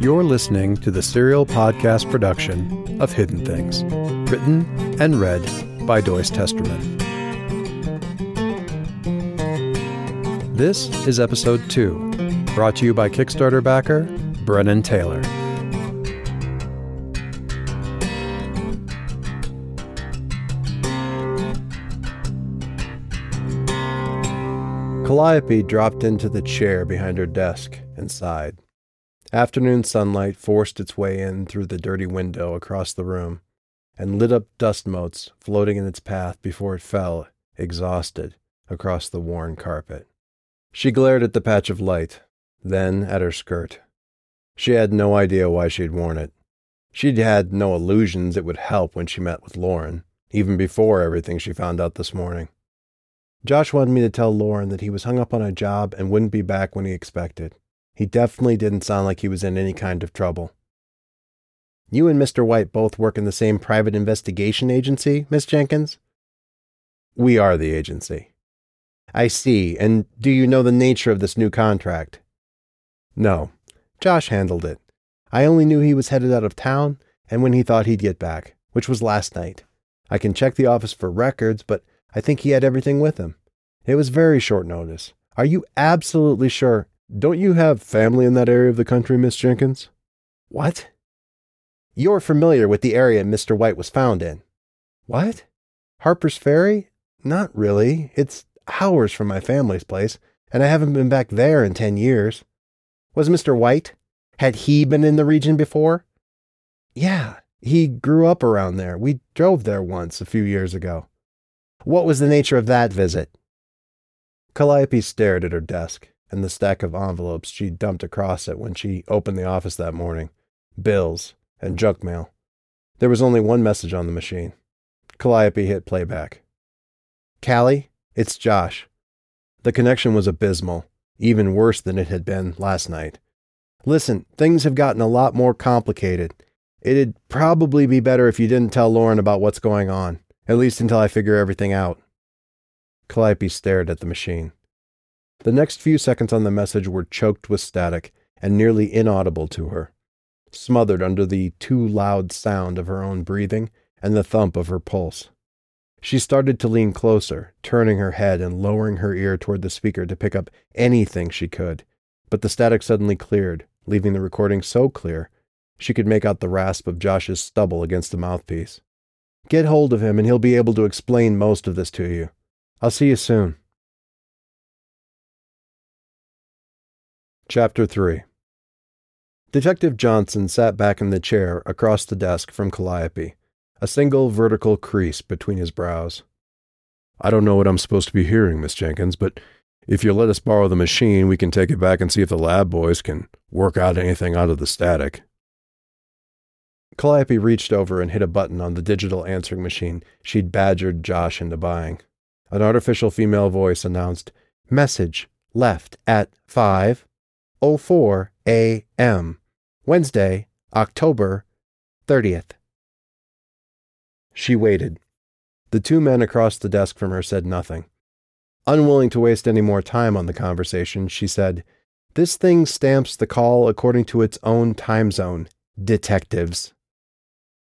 You're listening to the serial podcast production of Hidden Things, written and read by Doyce Testerman. This is episode 2, brought to you by Kickstarter backer Brennan Taylor. Calliope dropped into the chair behind her desk and sighed. Afternoon sunlight forced its way in through the dirty window across the room and lit up dust motes floating in its path before it fell, exhausted, across the worn carpet. She glared at the patch of light, then at her skirt. She had no idea why she had worn it. She'd had no illusions it would help when she met with Lauren, even before everything she found out this morning. Josh wanted me to tell Lauren that he was hung up on a job and wouldn't be back when he expected. He definitely didn't sound like he was in any kind of trouble. You and Mr. White both work in the same private investigation agency, Miss Jenkins? We are the agency. I see. And do you know the nature of this new contract? No. Josh handled it. I only knew he was headed out of town and when he thought he'd get back, which was last night. I can check the office for records, but I think he had everything with him. It was very short notice. Are you absolutely sure? Don't you have family in that area of the country, Miss Jenkins? What? You're familiar with the area Mr. White was found in. What? Harper's Ferry? Not really. It's hours from my family's place, and I haven't been back there in ten years. Was Mr. White? Had he been in the region before? Yeah, he grew up around there. We drove there once a few years ago. What was the nature of that visit? Calliope stared at her desk and the stack of envelopes she'd dumped across it when she opened the office that morning bills and junk mail. There was only one message on the machine. Calliope hit playback. Callie, it's Josh. The connection was abysmal, even worse than it had been last night. Listen, things have gotten a lot more complicated. It'd probably be better if you didn't tell Lauren about what's going on at least until I figure everything out. Calliope stared at the machine. The next few seconds on the message were choked with static and nearly inaudible to her, smothered under the too loud sound of her own breathing and the thump of her pulse. She started to lean closer, turning her head and lowering her ear toward the speaker to pick up anything she could, but the static suddenly cleared, leaving the recording so clear she could make out the rasp of Josh's stubble against the mouthpiece. Get hold of him and he'll be able to explain most of this to you. I'll see you soon. Chapter 3 Detective Johnson sat back in the chair across the desk from Calliope, a single vertical crease between his brows. I don't know what I'm supposed to be hearing, Miss Jenkins, but if you'll let us borrow the machine, we can take it back and see if the lab boys can work out anything out of the static. Calliope reached over and hit a button on the digital answering machine she'd badgered Josh into buying. An artificial female voice announced, Message left at 5:04 a.m. Wednesday, October 30th. She waited. The two men across the desk from her said nothing. Unwilling to waste any more time on the conversation, she said, This thing stamps the call according to its own time zone. Detectives.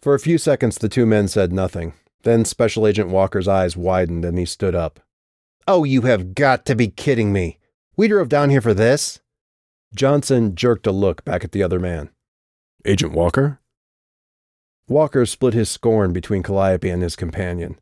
For a few seconds, the two men said nothing. Then Special Agent Walker's eyes widened and he stood up. Oh, you have got to be kidding me. We drove down here for this? Johnson jerked a look back at the other man. Agent Walker? Walker split his scorn between Calliope and his companion.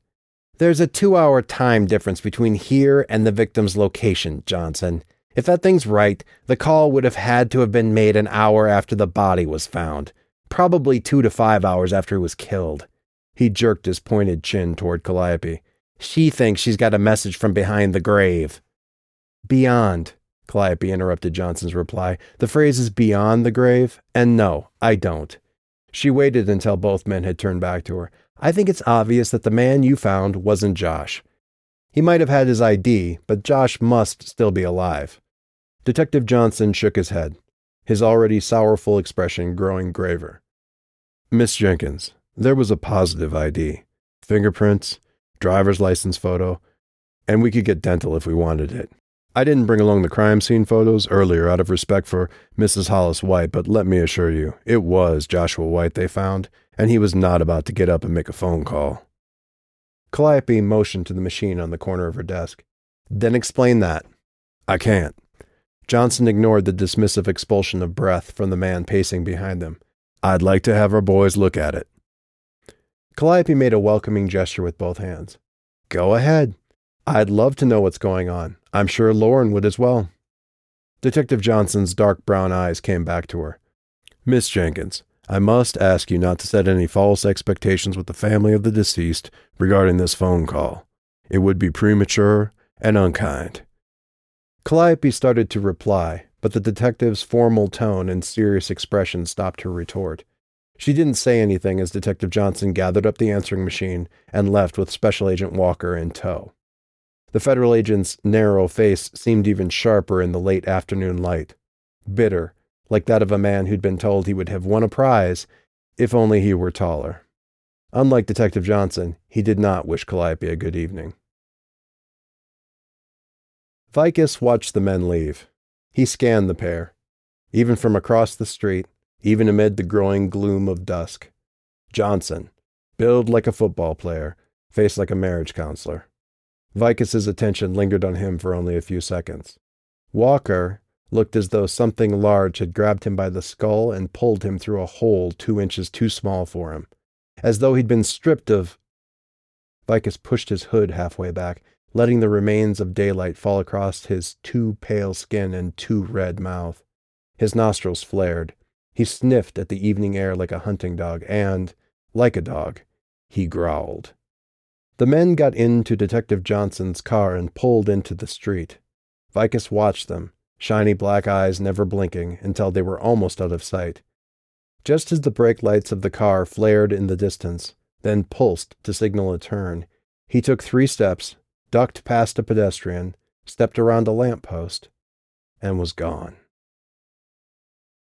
There's a two hour time difference between here and the victim's location, Johnson. If that thing's right, the call would have had to have been made an hour after the body was found probably two to five hours after he was killed. He jerked his pointed chin toward Calliope. She thinks she's got a message from behind the grave. Beyond, Calliope interrupted Johnson's reply. The phrase is beyond the grave, and no, I don't. She waited until both men had turned back to her. I think it's obvious that the man you found wasn't Josh. He might have had his ID, but Josh must still be alive. Detective Johnson shook his head his already sorrowful expression growing graver. Miss Jenkins, there was a positive ID fingerprints, driver's license photo, and we could get dental if we wanted it. I didn't bring along the crime scene photos earlier out of respect for Mrs. Hollis White, but let me assure you, it was Joshua White they found, and he was not about to get up and make a phone call. Calliope motioned to the machine on the corner of her desk. Then explain that. I can't. Johnson ignored the dismissive expulsion of breath from the man pacing behind them. I'd like to have our boys look at it. Calliope made a welcoming gesture with both hands. Go ahead. I'd love to know what's going on. I'm sure Lauren would as well. Detective Johnson's dark brown eyes came back to her. Miss Jenkins, I must ask you not to set any false expectations with the family of the deceased regarding this phone call. It would be premature and unkind. Calliope started to reply, but the detective's formal tone and serious expression stopped her retort. She didn't say anything as Detective Johnson gathered up the answering machine and left with Special Agent Walker in tow. The federal agent's narrow face seemed even sharper in the late afternoon light, bitter, like that of a man who'd been told he would have won a prize if only he were taller. Unlike Detective Johnson, he did not wish Calliope a good evening. Vicus watched the men leave. He scanned the pair, even from across the street, even amid the growing gloom of dusk. Johnson, build like a football player, face like a marriage counselor. Vicus's attention lingered on him for only a few seconds. Walker looked as though something large had grabbed him by the skull and pulled him through a hole two inches too small for him, as though he'd been stripped of. Vicus pushed his hood halfway back, letting the remains of daylight fall across his too pale skin and too red mouth. His nostrils flared. He sniffed at the evening air like a hunting dog, and, like a dog, he growled. The men got into Detective Johnson's car and pulled into the street. Vicus watched them, shiny black eyes never blinking, until they were almost out of sight. Just as the brake lights of the car flared in the distance, then pulsed to signal a turn, he took three steps, ducked past a pedestrian, stepped around a lamp post, and was gone.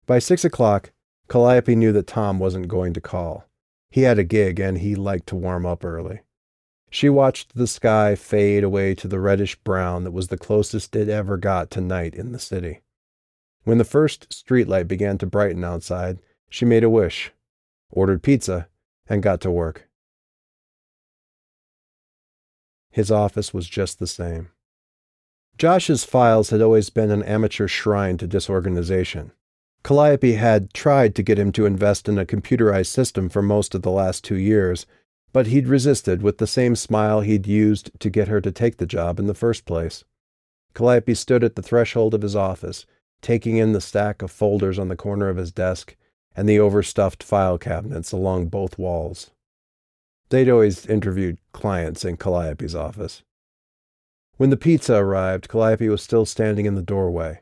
By six o'clock, Calliope knew that Tom wasn't going to call. He had a gig and he liked to warm up early. She watched the sky fade away to the reddish brown that was the closest it ever got to night in the city. When the first streetlight began to brighten outside, she made a wish, ordered pizza, and got to work. His office was just the same. Josh's files had always been an amateur shrine to disorganization. Calliope had tried to get him to invest in a computerized system for most of the last two years, but he'd resisted with the same smile he'd used to get her to take the job in the first place. Calliope stood at the threshold of his office, taking in the stack of folders on the corner of his desk and the overstuffed file cabinets along both walls. They'd always interviewed clients in Calliope's office. When the pizza arrived, Calliope was still standing in the doorway.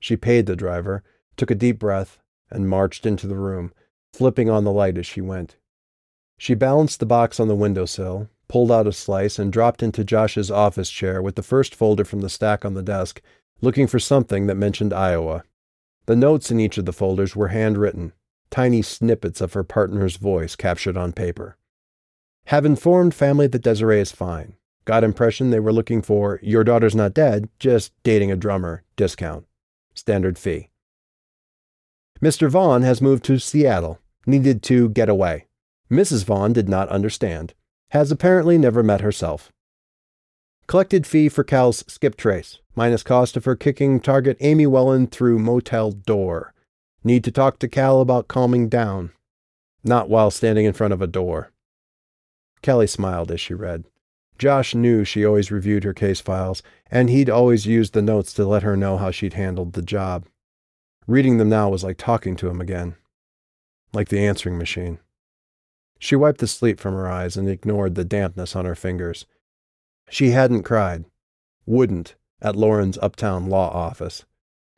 She paid the driver, took a deep breath, and marched into the room, flipping on the light as she went. She balanced the box on the windowsill, pulled out a slice, and dropped into Josh's office chair with the first folder from the stack on the desk, looking for something that mentioned Iowa. The notes in each of the folders were handwritten, tiny snippets of her partner's voice captured on paper. Have informed family that Desiree is fine. Got impression they were looking for your daughter's not dead, just dating a drummer, discount. Standard fee. Mr. Vaughn has moved to Seattle. Needed to get away. Mrs. Vaughn did not understand. Has apparently never met herself. Collected fee for Cal's skip trace, minus cost of her kicking target Amy Welland through motel door. Need to talk to Cal about calming down. Not while standing in front of a door. Callie smiled as she read. Josh knew she always reviewed her case files, and he'd always used the notes to let her know how she'd handled the job. Reading them now was like talking to him again. Like the answering machine. She wiped the sleep from her eyes and ignored the dampness on her fingers. She hadn't cried, wouldn't, at Lauren's uptown law office.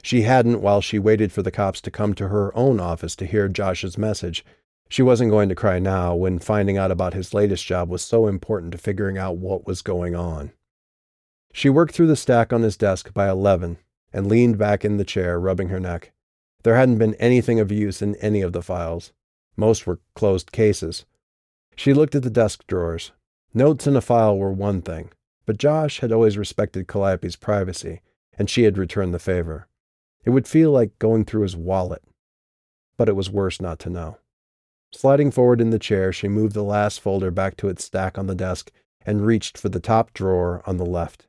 She hadn't while she waited for the cops to come to her own office to hear Josh's message. She wasn't going to cry now when finding out about his latest job was so important to figuring out what was going on. She worked through the stack on his desk by 11 and leaned back in the chair, rubbing her neck. There hadn't been anything of use in any of the files. Most were closed cases. She looked at the desk drawers. Notes in a file were one thing, but Josh had always respected Calliope's privacy, and she had returned the favor. It would feel like going through his wallet. But it was worse not to know. Sliding forward in the chair, she moved the last folder back to its stack on the desk and reached for the top drawer on the left.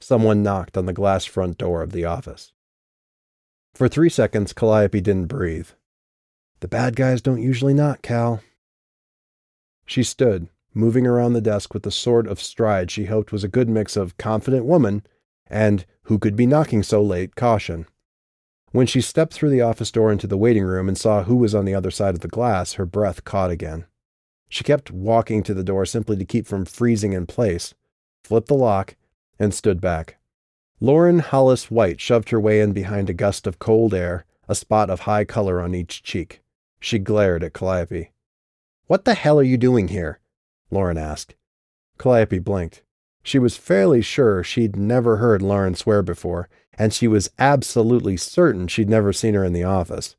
Someone knocked on the glass front door of the office. For three seconds, Calliope didn't breathe. The bad guys don't usually knock, Cal. She stood, moving around the desk with the sort of stride she hoped was a good mix of confident woman and who could be knocking so late caution. When she stepped through the office door into the waiting room and saw who was on the other side of the glass, her breath caught again. She kept walking to the door simply to keep from freezing in place, flipped the lock, and stood back. Lauren Hollis White shoved her way in behind a gust of cold air, a spot of high color on each cheek. She glared at Calliope. What the hell are you doing here? Lauren asked. Calliope blinked. She was fairly sure she'd never heard Lauren swear before, and she was absolutely certain she'd never seen her in the office.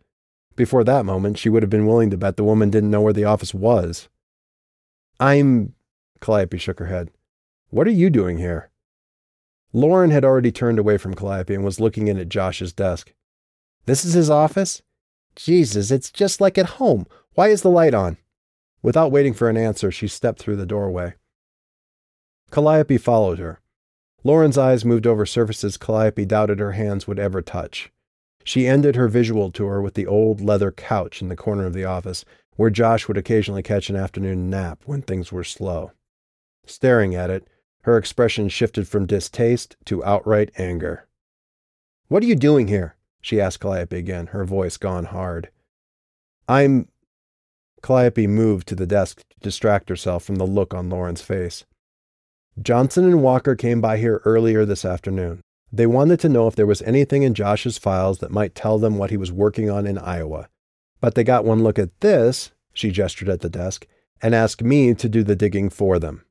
Before that moment, she would have been willing to bet the woman didn't know where the office was. I'm. Calliope shook her head. What are you doing here? Lauren had already turned away from Calliope and was looking in at Josh's desk. This is his office? Jesus, it's just like at home. Why is the light on? Without waiting for an answer, she stepped through the doorway. Calliope followed her. Lauren's eyes moved over surfaces Calliope doubted her hands would ever touch. She ended her visual tour with the old leather couch in the corner of the office, where Josh would occasionally catch an afternoon nap when things were slow. Staring at it, her expression shifted from distaste to outright anger. What are you doing here? She asked Calliope again, her voice gone hard. I'm. Calliope moved to the desk to distract herself from the look on Lauren's face. Johnson and Walker came by here earlier this afternoon. They wanted to know if there was anything in Josh's files that might tell them what he was working on in Iowa. But they got one look at this, she gestured at the desk, and asked me to do the digging for them.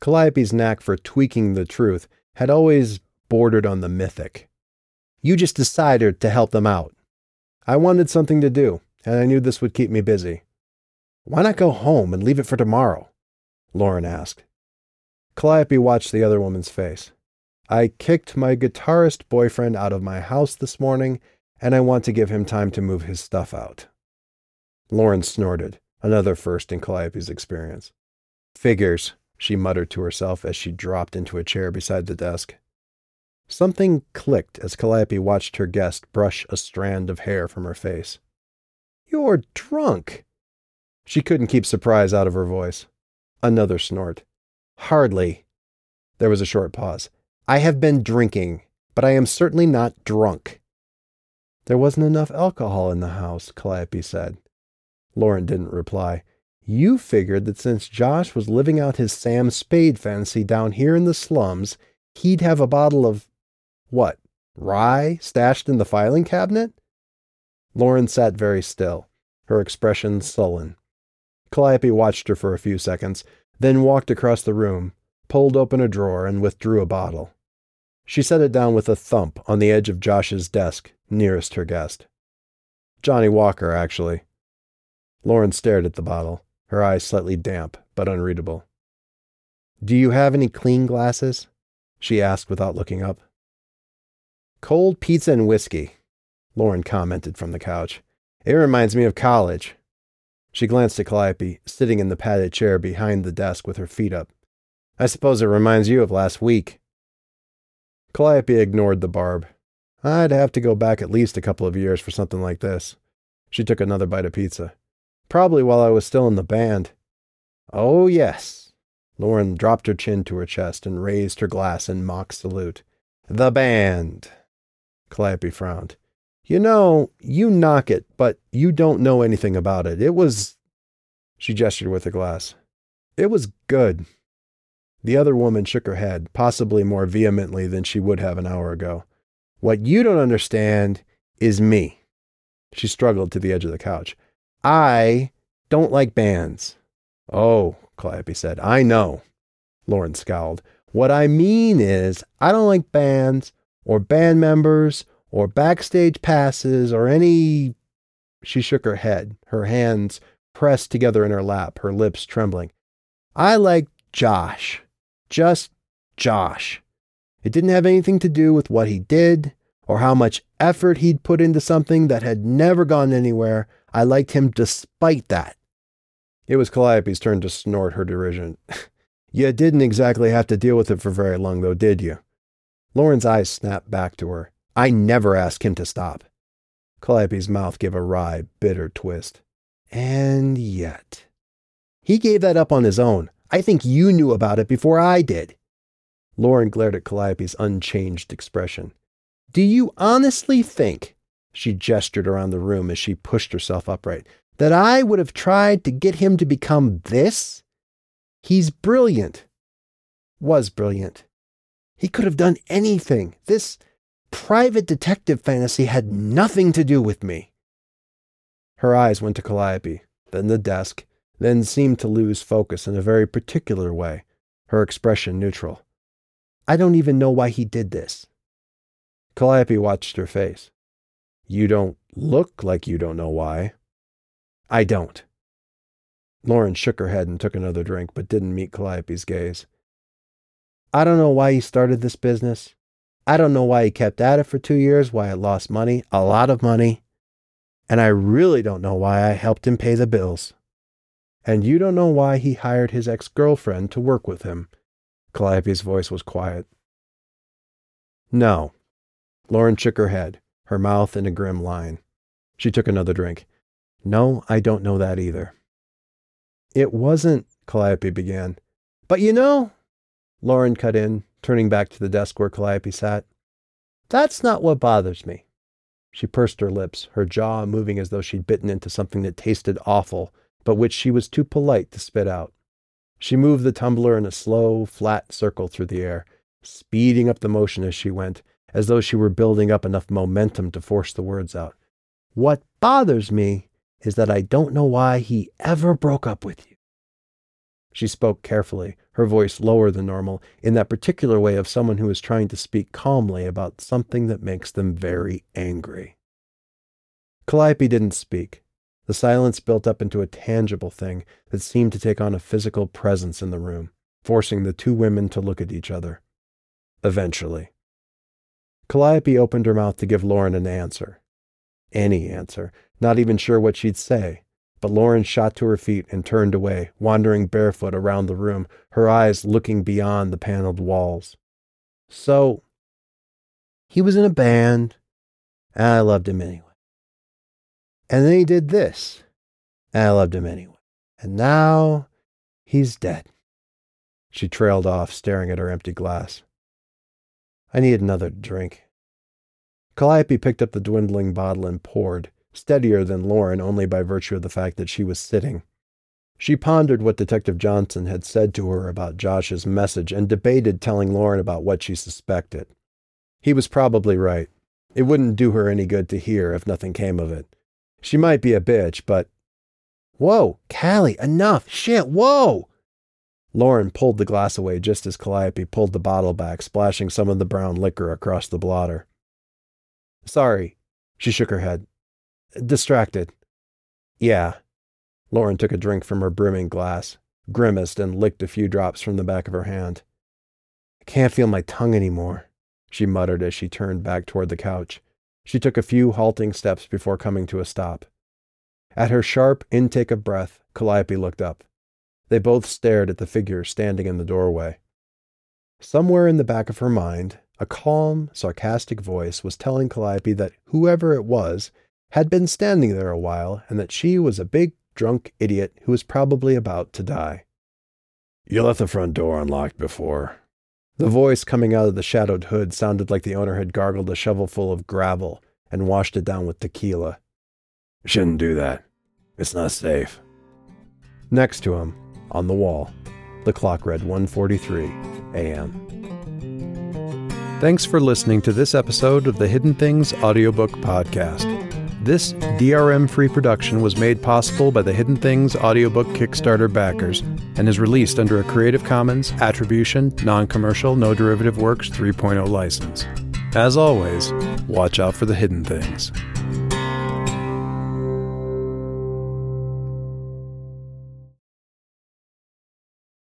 Calliope's knack for tweaking the truth had always bordered on the mythic. You just decided to help them out. I wanted something to do, and I knew this would keep me busy. Why not go home and leave it for tomorrow? Lauren asked. Calliope watched the other woman's face. I kicked my guitarist boyfriend out of my house this morning, and I want to give him time to move his stuff out. Lauren snorted, another first in Calliope's experience. Figures, she muttered to herself as she dropped into a chair beside the desk. Something clicked as Calliope watched her guest brush a strand of hair from her face. You're drunk! She couldn't keep surprise out of her voice. Another snort. Hardly. There was a short pause. I have been drinking, but I am certainly not drunk. There wasn't enough alcohol in the house, Calliope said. Lauren didn't reply. You figured that since Josh was living out his Sam Spade fantasy down here in the slums, he'd have a bottle of what? Rye stashed in the filing cabinet? Lauren sat very still, her expression sullen. Calliope watched her for a few seconds, then walked across the room, pulled open a drawer, and withdrew a bottle. She set it down with a thump on the edge of Josh's desk, nearest her guest. Johnnie Walker, actually. Lauren stared at the bottle, her eyes slightly damp but unreadable. Do you have any clean glasses? she asked without looking up. Cold pizza and whiskey, Lauren commented from the couch. It reminds me of college. She glanced at Calliope, sitting in the padded chair behind the desk with her feet up. I suppose it reminds you of last week. Calliope ignored the barb. I'd have to go back at least a couple of years for something like this. She took another bite of pizza. Probably while I was still in the band. Oh, yes. Lauren dropped her chin to her chest and raised her glass in mock salute. The band. Calliope frowned. You know, you knock it, but you don't know anything about it. It was. She gestured with a glass. It was good. The other woman shook her head, possibly more vehemently than she would have an hour ago. What you don't understand is me. She struggled to the edge of the couch. I don't like bands. Oh, Calliope said, I know. Lauren scowled. What I mean is, I don't like bands or band members or backstage passes or any. She shook her head, her hands pressed together in her lap, her lips trembling. I like Josh. Just Josh. It didn't have anything to do with what he did or how much effort he'd put into something that had never gone anywhere. I liked him despite that. It was Calliope's turn to snort her derision. you didn't exactly have to deal with it for very long, though, did you? Lauren's eyes snapped back to her. I never asked him to stop. Calliope's mouth gave a wry, bitter twist. And yet. He gave that up on his own. I think you knew about it before I did. Lauren glared at Calliope's unchanged expression. Do you honestly think, she gestured around the room as she pushed herself upright, that I would have tried to get him to become this? He's brilliant. Was brilliant. He could have done anything. This private detective fantasy had nothing to do with me. Her eyes went to Calliope, then the desk, then seemed to lose focus in a very particular way, her expression neutral. I don't even know why he did this. Calliope watched her face. You don't look like you don't know why. I don't. Lauren shook her head and took another drink, but didn't meet Calliope's gaze. I don't know why he started this business. I don't know why he kept at it for two years, why it lost money, a lot of money. And I really don't know why I helped him pay the bills. And you don't know why he hired his ex girlfriend to work with him. Calliope's voice was quiet. No. Lauren shook her head, her mouth in a grim line. She took another drink. No, I don't know that either. It wasn't, Calliope began. But you know, Lauren cut in, turning back to the desk where Calliope sat. That's not what bothers me. She pursed her lips, her jaw moving as though she'd bitten into something that tasted awful, but which she was too polite to spit out. She moved the tumbler in a slow, flat circle through the air, speeding up the motion as she went, as though she were building up enough momentum to force the words out. What bothers me is that I don't know why he ever broke up with you. She spoke carefully, her voice lower than normal, in that particular way of someone who is trying to speak calmly about something that makes them very angry. Calliope didn't speak. The silence built up into a tangible thing that seemed to take on a physical presence in the room, forcing the two women to look at each other. Eventually. Calliope opened her mouth to give Lauren an answer. Any answer, not even sure what she'd say. But Lauren shot to her feet and turned away, wandering barefoot around the room, her eyes looking beyond the paneled walls. So, he was in a band, and I loved him anyway. And then he did this, and I loved him anyway. And now he's dead. She trailed off, staring at her empty glass. I need another drink. Calliope picked up the dwindling bottle and poured, steadier than Lauren only by virtue of the fact that she was sitting. She pondered what Detective Johnson had said to her about Josh's message and debated telling Lauren about what she suspected. He was probably right. It wouldn't do her any good to hear if nothing came of it. She might be a bitch, but. Whoa, Callie, enough! Shit, whoa! Lauren pulled the glass away just as Calliope pulled the bottle back, splashing some of the brown liquor across the blotter. Sorry. She shook her head. Distracted. Yeah. Lauren took a drink from her brimming glass, grimaced, and licked a few drops from the back of her hand. I can't feel my tongue anymore, she muttered as she turned back toward the couch. She took a few halting steps before coming to a stop. At her sharp intake of breath, Calliope looked up. They both stared at the figure standing in the doorway. Somewhere in the back of her mind, a calm, sarcastic voice was telling Calliope that whoever it was had been standing there a while and that she was a big drunk idiot who was probably about to die. You left the front door unlocked before. The voice coming out of the shadowed hood sounded like the owner had gargled a shovelful of gravel and washed it down with tequila. Shouldn't do that. It's not safe. Next to him, on the wall, the clock read 1:43 a.m. Thanks for listening to this episode of the Hidden Things audiobook podcast. This DRM free production was made possible by the Hidden Things audiobook Kickstarter backers and is released under a Creative Commons Attribution, Non Commercial, No Derivative Works 3.0 license. As always, watch out for the hidden things.